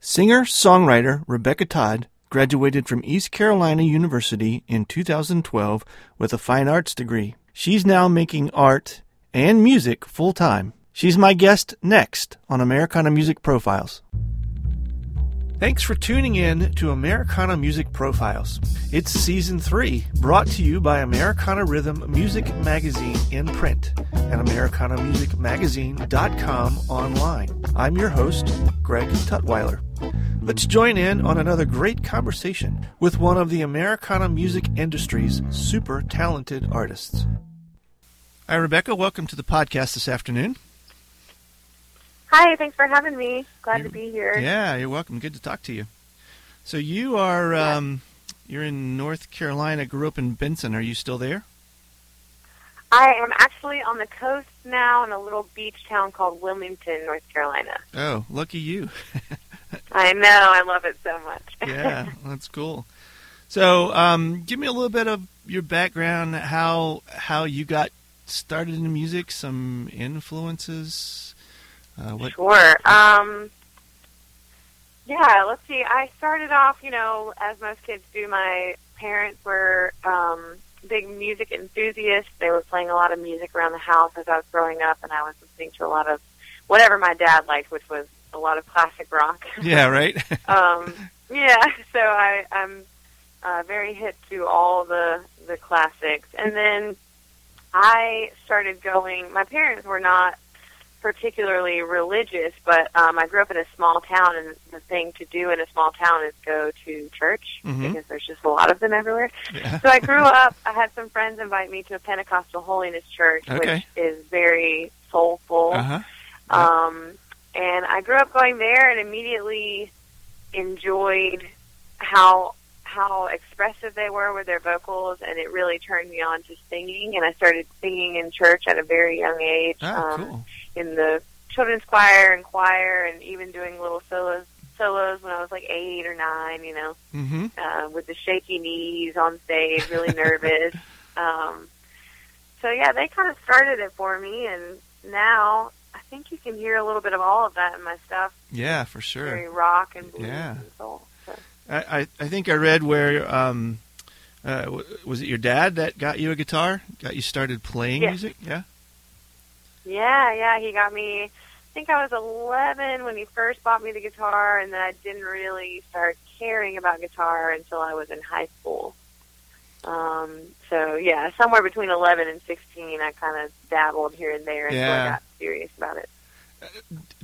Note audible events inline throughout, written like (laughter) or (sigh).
Singer songwriter Rebecca Todd graduated from East Carolina University in 2012 with a fine arts degree. She's now making art and music full time. She's my guest next on Americana Music Profiles. Thanks for tuning in to Americana Music Profiles. It's season three, brought to you by Americana Rhythm Music Magazine in print AmericanaMusicMagazine.com online. I'm your host, Greg Tutwiler. Let's join in on another great conversation with one of the Americana music industry's super talented artists. Hi, Rebecca. Welcome to the podcast this afternoon. Hi, thanks for having me. Glad You're- to be here. Yeah, you're welcome. Good to talk to you. So you are um, you're in North Carolina. Grew up in Benson. Are you still there? I am actually on the coast now in a little beach town called Wilmington, North Carolina. Oh, lucky you. (laughs) I know, I love it so much. (laughs) yeah, that's cool. So, um, give me a little bit of your background, how how you got started in music, some influences. Uh, what? Sure. Um, yeah, let's see. I started off, you know, as most kids do. My parents were um, big music enthusiasts. They were playing a lot of music around the house as I was growing up, and I was listening to a lot of whatever my dad liked, which was a lot of classic rock. (laughs) Yeah, right. (laughs) um, yeah, so I, I'm uh, very hip to all the the classics, and then I started going. My parents were not particularly religious, but um, I grew up in a small town, and the thing to do in a small town is go to church Mhm. because there's just a lot of them everywhere. yeah. So I grew (laughs) up. I had some friends invite me to a Pentecostal holiness church, Okay. which is very soulful. Uh huh. Um, and I grew up going there and immediately enjoyed how how expressive they were with their vocals, and it really turned me on to singing. And I started singing in church at a very young age, Oh, um, cool. in the children's choir and choir, and even doing little solos solos when I was like eight or nine. You know, Mm-hmm. uh, with the shaky knees on stage, really nervous. (laughs) Um, so yeah, they kind of started it for me, and now I think you can hear a little bit of all of that in my stuff. Yeah, for sure. Very rock and blues Yeah. and soul. I, I, think I read where um, uh, was it your dad that got you a guitar, got you started playing Yeah. music? Yeah. Yeah, yeah, he got me. I think I was 11 when he first bought me the guitar, and then I didn't really start caring about guitar until I was in high school. Um, so yeah, somewhere between 11 and 16, I kind of dabbled here and there until Yeah. I got serious about it.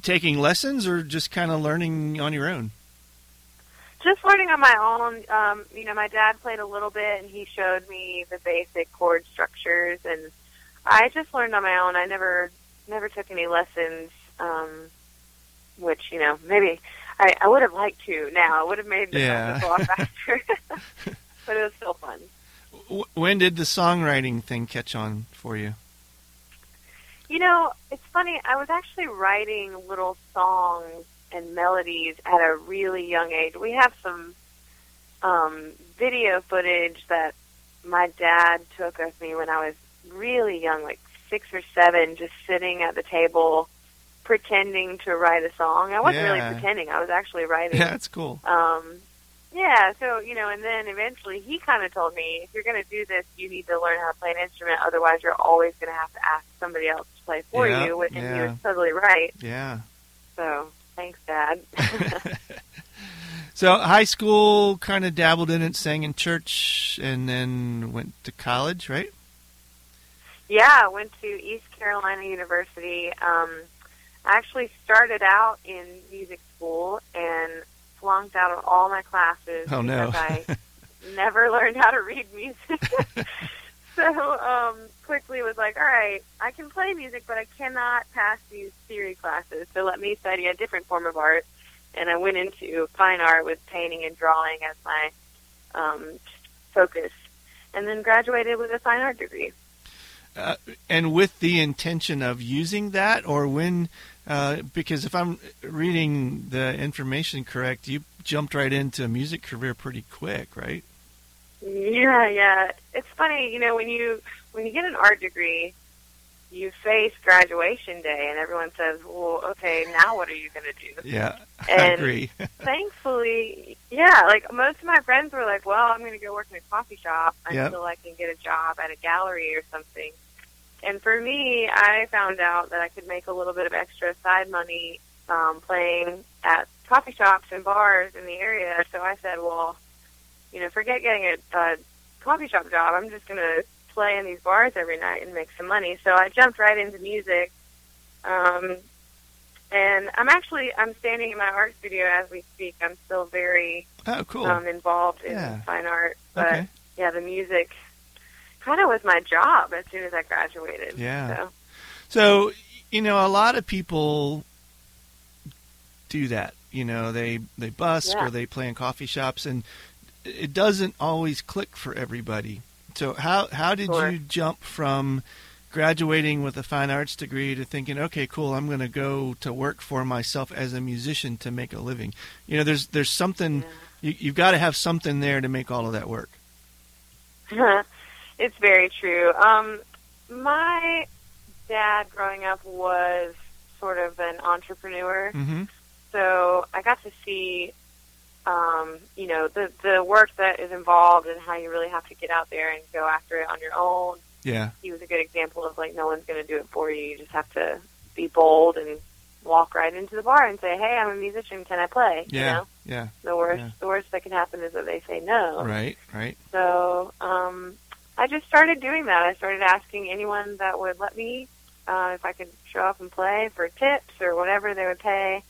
Taking lessons or just kind of learning on your own? Just learning on my own. Um, you know, my dad played a little bit, and he showed me the basic chord structures, and I just learned on my own. I never, never took any lessons. Um, which you know, maybe I, I would have liked to. Now I would have made the Yeah. a lot (laughs) faster, (laughs) but it was still fun. When did the songwriting thing catch on for you? You know, it's funny. I was actually writing little songs and melodies at a really young age. We have some um, video footage that my dad took of me when I was really young, like six or seven, just sitting at the table pretending to write a song. I wasn't Yeah. really pretending; I was actually writing. Yeah, that's cool. Um, yeah, so you know, and then eventually he kind of told me, if you're going to do this, you need to learn how to play an instrument. Otherwise, you're always going to have to ask somebody else to play for Yeah, you. And he was totally right. Yeah. So thanks, Dad. (laughs) So high school kind of dabbled in it, sang in church, and then went to college, right? Yeah, I went to East Carolina University. Um, I actually started out in music school and flunked out of all my classes Oh, no. because I (laughs) never learned how to read music. (laughs) (laughs) so um, quickly was like, all right, I can play music, but I cannot pass these theory classes. So let me study a different form of art. And I went into fine art with painting and drawing as my um, focus, and then graduated with a fine art degree. Uh, and with the intention of using that, or when, uh, because if I'm reading the information correct, you jumped right into a music career pretty quick, right? Yeah, yeah. It's funny, you know, when you when you get an art degree, you face graduation day, and everyone says, "Well, okay, now what are you going to do?" Yeah, (laughs) I And- agree. Thankfully, yeah, like most of my friends were like, "Well, I'm going to go work in a coffee shop Yep. until I can get a job at a gallery or something." And for me, I found out that I could make a little bit of extra side money um, playing at coffee shops and bars in the area. So I said, "Well, you know, forget getting a, a coffee shop job. I'm just going to play in these bars every night and make some money." So I jumped right into music. Um, and I'm actually I'm standing in my art studio as we speak. I'm still very oh, cool. um, involved in Yeah. fine art, but okay. yeah, the music kind of was my job as soon as I graduated. Yeah. So, So, you know, a lot of people do that. You know, they they busk Yeah. or they play in coffee shops, and it doesn't always click for everybody. So, how how did Sure. you jump from graduating with a fine arts degree to thinking, okay, cool, I'm going to go to work for myself as a musician to make a living? You know, there's there's something you, you've got to have something there to make all of that work. (laughs) it's very true. Um, my dad growing up was sort of an entrepreneur. Mm-hmm. so I got to see, um, you know, the the work that is involved and how you really have to get out there and go after it on your own. Yeah. He was a good example of like no one's going to do it for you. You just have to be bold and walk right into the bar and say, "Hey, I'm a musician. Can I play?" Yeah. You know, Yeah. the worst Yeah. the worst that can happen is that they say no. Right. Right. So um, I just started doing that. I started asking anyone that would let me uh, if I could show up and play for tips or whatever they would pay.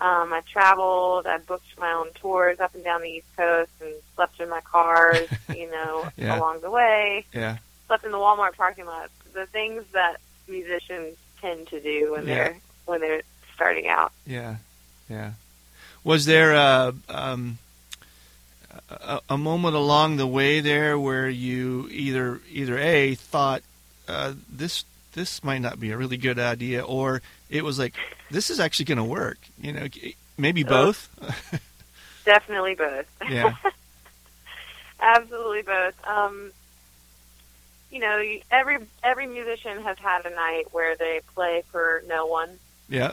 Um, I traveled. I booked my own tours up and down the East Coast and slept in my cars, (laughs) you know, Yeah. along the way. Yeah. Slept in the Walmart parking lot. The things that musicians tend to do when Yeah. they're when they're starting out. Yeah, yeah. Was there a, um, a a moment along the way there where you either either a thought uh, this this might not be a really good idea, or it was like this is actually going to work? You know, maybe both. (laughs) Definitely both. (laughs) yeah, (laughs) Absolutely both. Um, you know, every every musician has had a night where they play for no one. yeah,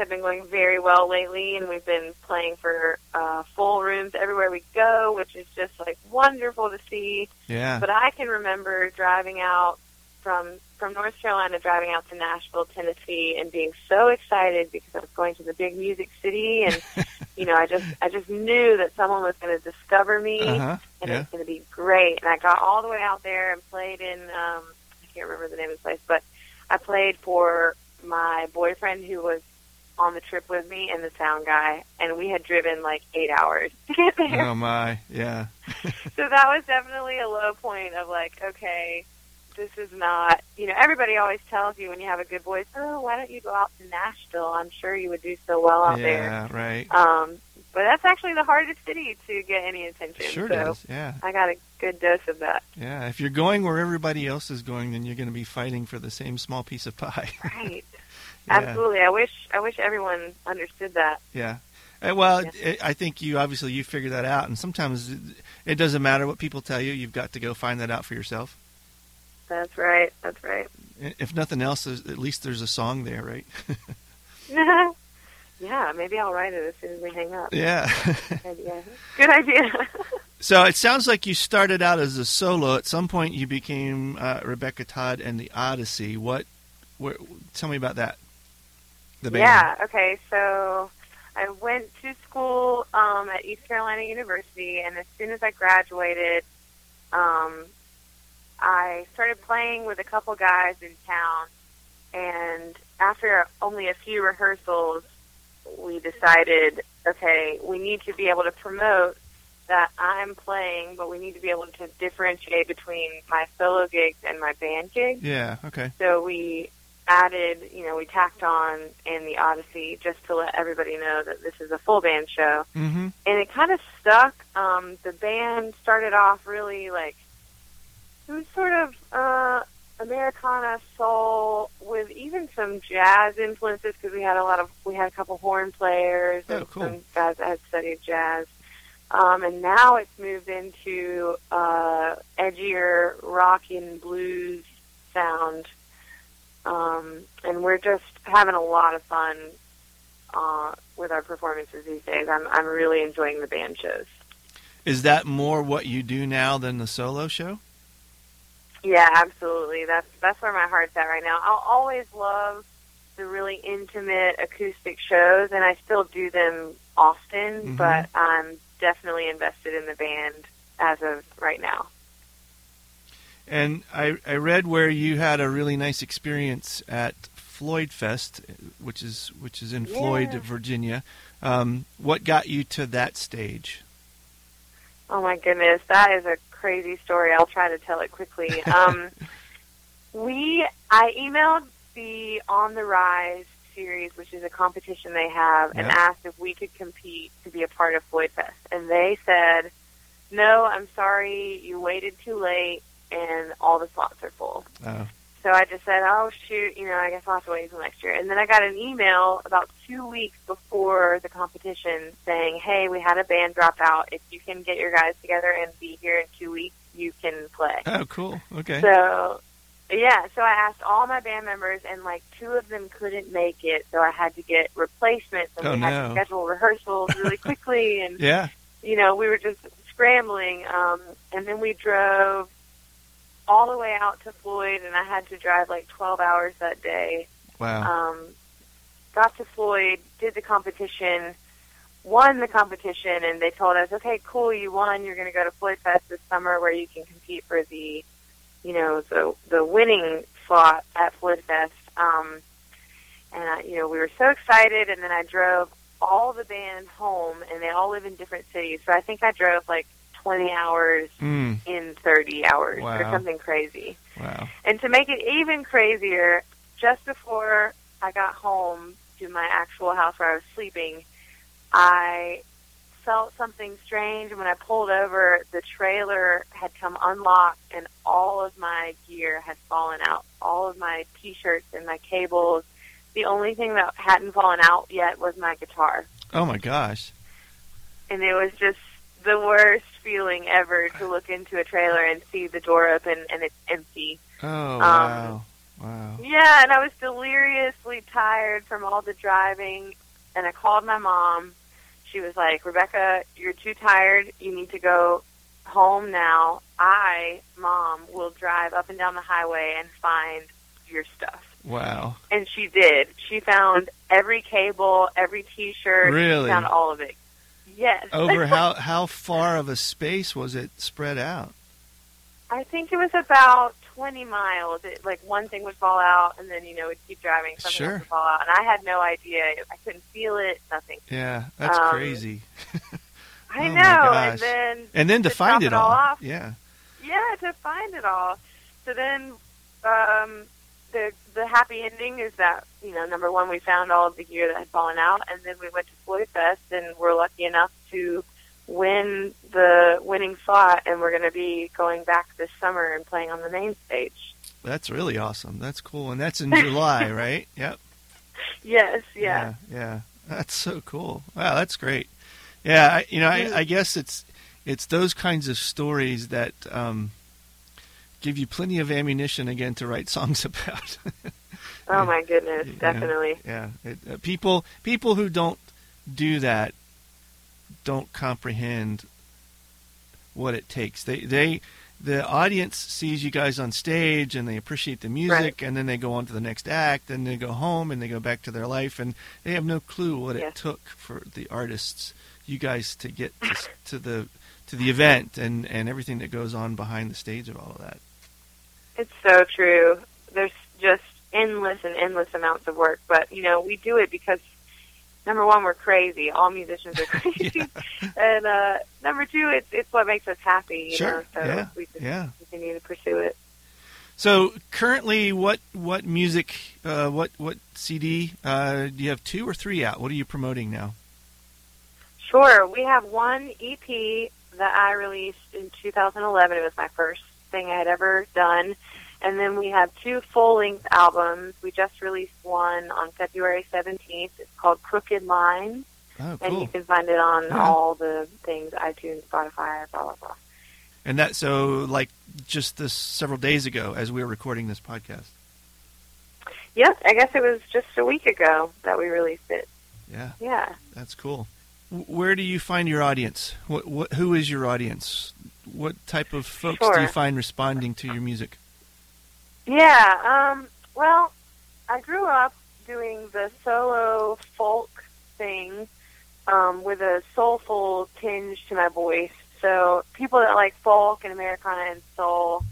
have been going very well lately, and we've been playing for uh, full rooms everywhere we go, which is just like wonderful to see. yeah, But I can remember driving out from from North Carolina, driving out to Nashville, Tennessee, and being so excited because I was going to the big music city, and (laughs) you know, I just I just knew that someone was going to discover me, uh huh, and it was going to be great. And I got all the way out there and played in um, I can't remember the name of the place, but I played for my boyfriend who was on the trip with me and the sound guy, and we had driven like eight hours to get there. oh my, yeah, (laughs) So that was definitely a low point of like, okay, this is not, you know, everybody always tells you when you have a good voice, oh, why don't you go out to Nashville? I'm sure you would do so well out yeah, right. there. Um, but that's actually the hardest city to get any attention. Sure so does. Yeah, I got a good dose of that. yeah. If you're going where everybody else is going, then you're going to be fighting for the same small piece of pie. Right. (laughs) Absolutely. I wish I wish everyone understood that. Yeah. Uh, Well, Yeah. it, I think you obviously you figure that out, and sometimes it, it doesn't matter what people tell you. You've got to go find that out for yourself. That's right. That's right. If nothing else, at least there's a song there, right? (laughs) yeah, maybe I'll write it as soon as we hang up. yeah. Good idea. Good idea. (laughs) so it sounds like you started out as a solo. At some point, you became uh, Rebecca Todd and the Odyssey. What? Where, tell me about that. The band. Yeah. Okay. So I went to school um, at East Carolina University, and as soon as I graduated, um, I started playing with a couple guys in town. And after only a few rehearsals, we decided, okay, we need to be able to promote that I'm playing, but we need to be able to differentiate between my solo gigs and my band gigs. Yeah. Okay. So we added, you know, we tacked on in the Odyssey just to let everybody know that this is a full band show. Mm-hmm. And it kind of stuck. Um, the band started off really like, it was sort of uh, Americana soul with even some jazz influences because we had a lot of, we had a couple horn players Oh, and cool. some guys that had studied jazz. Um, and now it's moved into uh, edgier rock and blues sound um, and we're just having a lot of fun uh, with our performances these days. I'm I'm really enjoying the band shows. Is that more what you do now than the solo show? Yeah, absolutely. That's that's where my heart's at right now. I'll always love the really intimate acoustic shows, and I still do them often. Mhm. But I'm definitely invested in the band as of right now. And I, I read where you had a really nice experience at Floyd Fest, which is which is in Floyd, Virginia. Um, what got you to that stage? Oh my goodness, that is a crazy story. I'll try to tell it quickly. Um, (laughs) we, I emailed the On the Rise series, which is a competition they have, and asked if we could compete to be a part of Floyd Fest. And they said, no, I'm sorry, you waited too late, and all the slots are full. Oh, So I just said, oh shoot, you know, I guess I'll have to wait until next year. And then I got an email about two weeks before the competition saying, hey, we had a band drop out. If you can get your guys together and be here in two weeks, you can play. oh, cool. Okay. So, yeah, so I asked all my band members, and like two of them couldn't make it, so I had to get replacements, and Oh, we had no. to schedule rehearsals really quickly, and (laughs) Yeah. you know, we were just scrambling. Um, and then we drove all the way out to Floyd, and I had to drive like 12 hours that day. Wow. Um, got to Floyd, did the competition, won the competition, and they told us, okay, cool, you won. You're going to go to Floyd Fest this summer where you can compete for the, you know, the the winning slot at Floyd Fest. Um, and I, you know, we were so excited, and then I drove all the band home, and they all live in different cities. So I think I drove like 20 hours Mm, in 30 hours or something crazy. wow. And to make it even crazier, just before I got home to my actual house where I was sleeping, I felt something strange. And when I pulled over, the trailer had come unlocked and all of my gear had fallen out. All of my t-shirts and my cables. The only thing that hadn't fallen out yet was my guitar. Oh my gosh. And it was just the worst feeling ever to look into a trailer and see the door open and it's empty. Oh um, wow. Wow. Yeah, and I was deliriously tired from all the driving, and I called my mom. She was like, Rebecca, you're too tired. You need to go home now. I, mom, will drive up and down the highway and find your stuff. Wow. And she did. She found every cable, every T-shirt. Really? She found all of it. Yes. (laughs) Over how how far of a space was it spread out? I think it was about 20 miles. It, like one thing would fall out, and then you know we'd keep driving, something Sure. else would fall out, and I had no idea. I couldn't feel it. Nothing. Yeah, that's Um, crazy. (laughs) I Oh, know. And then And then to, to find it it all all. off- Yeah. yeah, to find it all. So then, um, the the happy ending is that you know number one we found all of the gear that had fallen out, and then we went to Floyd Fest and we're lucky enough to win the winning slot, and we're going to be going back this summer and playing on the main stage. That's really awesome. That's cool. And that's in July, (laughs) right? Yep. Yes, yeah. yeah. Yeah. That's so cool. Wow, that's great. Yeah, I, you know, I, I guess it's it's those kinds of stories that um, give you plenty of ammunition again to write (laughs) songs about. (laughs) Oh my goodness, definitely. yeah, it, uh, people people who don't do that don't comprehend what it takes. They they the audience sees you guys on stage and they appreciate the music Right. and then they go on to the next act and they go home and they go back to their life and they have no clue what it took for the artists you guys to get to, to the to the event and and everything that goes on behind the stage of all of that It's so true. There's just endless and endless amounts of work, but you know, we do it because number one, we're crazy. All musicians are (laughs) crazy, and uh, number two, it's it's what makes us happy. You Sure. know, so Yeah. we just Yeah. continue to pursue it. so currently what what music uh, what what cd uh, do you have two or three out what are you promoting now Sure, we have one EP that I released in 2011. It was my first thing I had ever done. And then we have two full-length albums. We just released one on February 17th. It's called Crooked Lines. oh And you can find it on Yeah. all the things, iTunes, Spotify, blah, blah, blah. And that so like just this several days ago as we were recording this podcast. Yes, I guess it was just a week ago that we released it. Yeah, Yeah. that's cool. Where do you find your audience? What what who is your audience? What type of folks do you find responding to your music? Yeah, um, well, I grew up doing the solo folk thing um, with a soulful tinge to my voice. So people that like folk and Americana and soul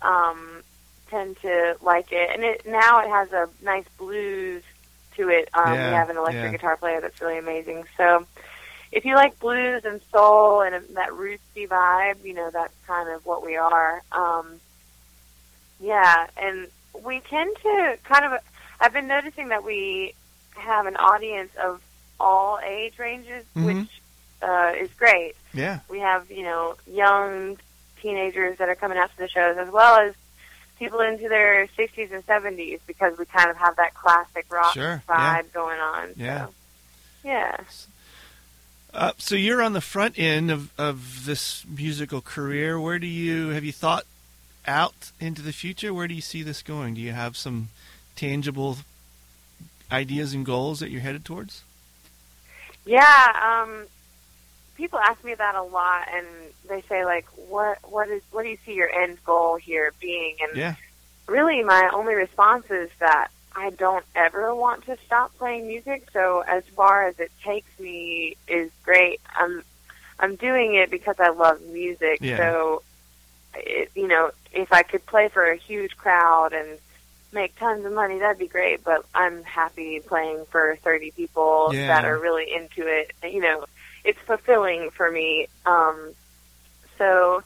um, tend to like it. And it now it has a nice blues to it. Um, Yeah, we have an electric yeah. guitar player that's really amazing. So if you like blues and soul and that rootsy vibe, you know, that's kind of what we are. Um, yeah, and we tend to kind of. I've been noticing that we have an audience of all age ranges, Mhm. which uh, is great. Yeah, We have you know young teenagers that are coming out to the shows, as well as people into their 60s and 70s, because we kind of have that classic rock Sure, vibe yeah. going on. Yeah. So, yeah. Uh, so you're on the front end of, of this musical career. Where do you have you thought out into the future? Where do you see this going? Do you have some tangible ideas and goals that you're headed towards? Yeah, um, people ask me that a lot, and they say like, "What, what is, what do you see your end goal here being?" And Yeah, really, my only response is that I don't ever want to stop playing music. So as far as it takes me is great. I'm, I'm doing it because I love music. Yeah. So, it, you know, if I could play for a huge crowd and make tons of money, that'd be great. But I'm happy playing for 30 people Yeah. that are really into it. You know, it's fulfilling for me. Um, so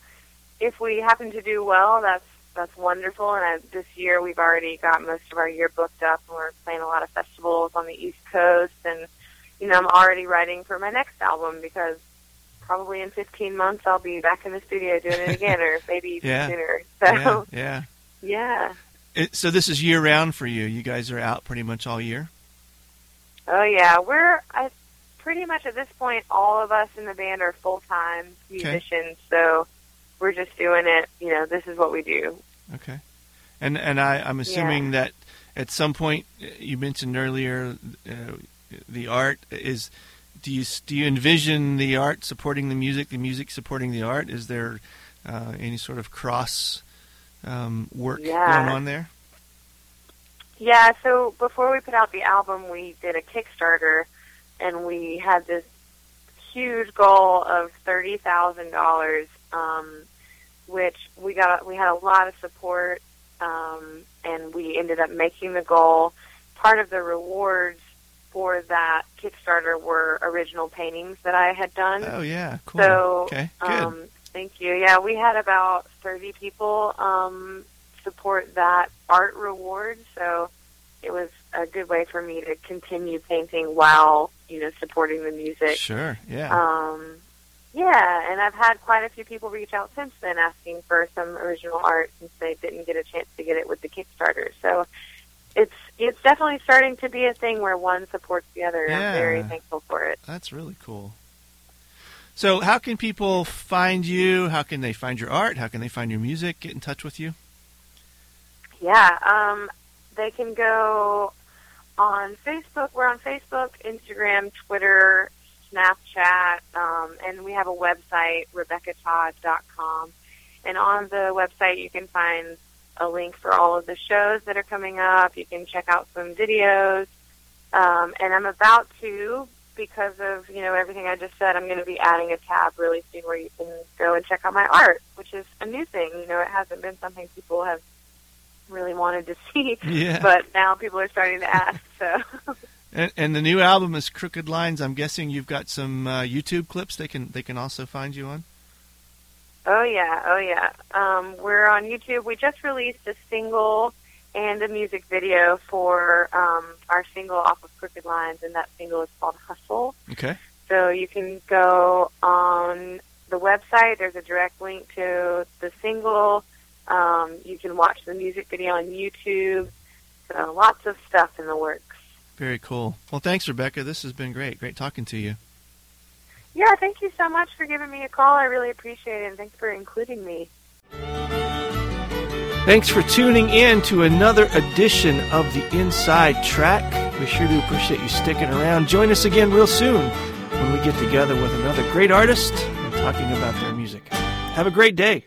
if we happen to do well, that's that's wonderful. And I, this year we've already got most of our year booked up, and we're playing a lot of festivals on the East Coast. And you know, I'm already writing for my next album because probably in 15 months I'll be back in the studio doing it again, or (laughs) maybe even Yeah. sooner. So yeah. yeah. It, so this is year round for you. You guys are out pretty much all year. Oh yeah, we're I, pretty much at this point. All of us in the band are full time musicians, so we're just doing it. You know, this is what we do. Okay, and and I, I'm assuming that at some point uh, you mentioned earlier uh, the art is. Do you do you envision the art supporting the music, the music supporting the art? Is there uh, any sort of cross um, work Yeah. going on there? Yeah, so before we put out the album, we did a Kickstarter, and we had this huge goal of thirty thousand dollars, um, which we got. We had a lot of support, um, and we ended up making the goal. Part of the rewards for that Kickstarter were original paintings that I had done. Oh yeah, cool. So, okay, good. Um, thank you. Yeah, we had about 30 people um, support that art reward, so it was a good way for me to continue painting while you know supporting the music. sure, yeah. Um, yeah, and I've had quite a few people reach out since then asking for some original art since they didn't get a chance to get it with the Kickstarter. So it's it's definitely starting to be a thing where one supports the other. Yeah. I'm very thankful for it. That's really cool. So, how can people find you? How can they find your art? How can they find your music? Get in touch with you. Yeah, um, they can go on Facebook. We're on Facebook, Instagram, Twitter, Snapchat, um, and we have a website, RebeccaTodd.com. and on the website you can find a link for all of the shows that are coming up. You can check out some videos. Um, and I'm about to, because of you know everything I just said, I'm going to be adding a tab really soon where you can go and check out my art, which is a new thing. You know, it hasn't been something people have really wanted to see, Yeah. (laughs) but now people are starting to ask. So. (laughs) And, and the new album is Crooked Lines. I'm guessing you've got some uh, YouTube clips they can they can also find you on. Oh yeah, oh yeah. Um, we're on YouTube. We just released a single and a music video for um, our single off of Crooked Lines, and that single is called Hustle. Okay. So you can go on the website. There's a direct link to the single. Um, you can watch the music video on YouTube. So lots of stuff in the works. Very cool. Well, thanks, Rebecca. This has been great. Great talking to you. Yeah, thank you so much for giving me a call. I really appreciate it, and thanks for including me. Thanks for tuning in to another edition of the Inside Track. We sure do appreciate you sticking around. Join us again real soon when we get together with another great artist and talking about their music. Have a great day.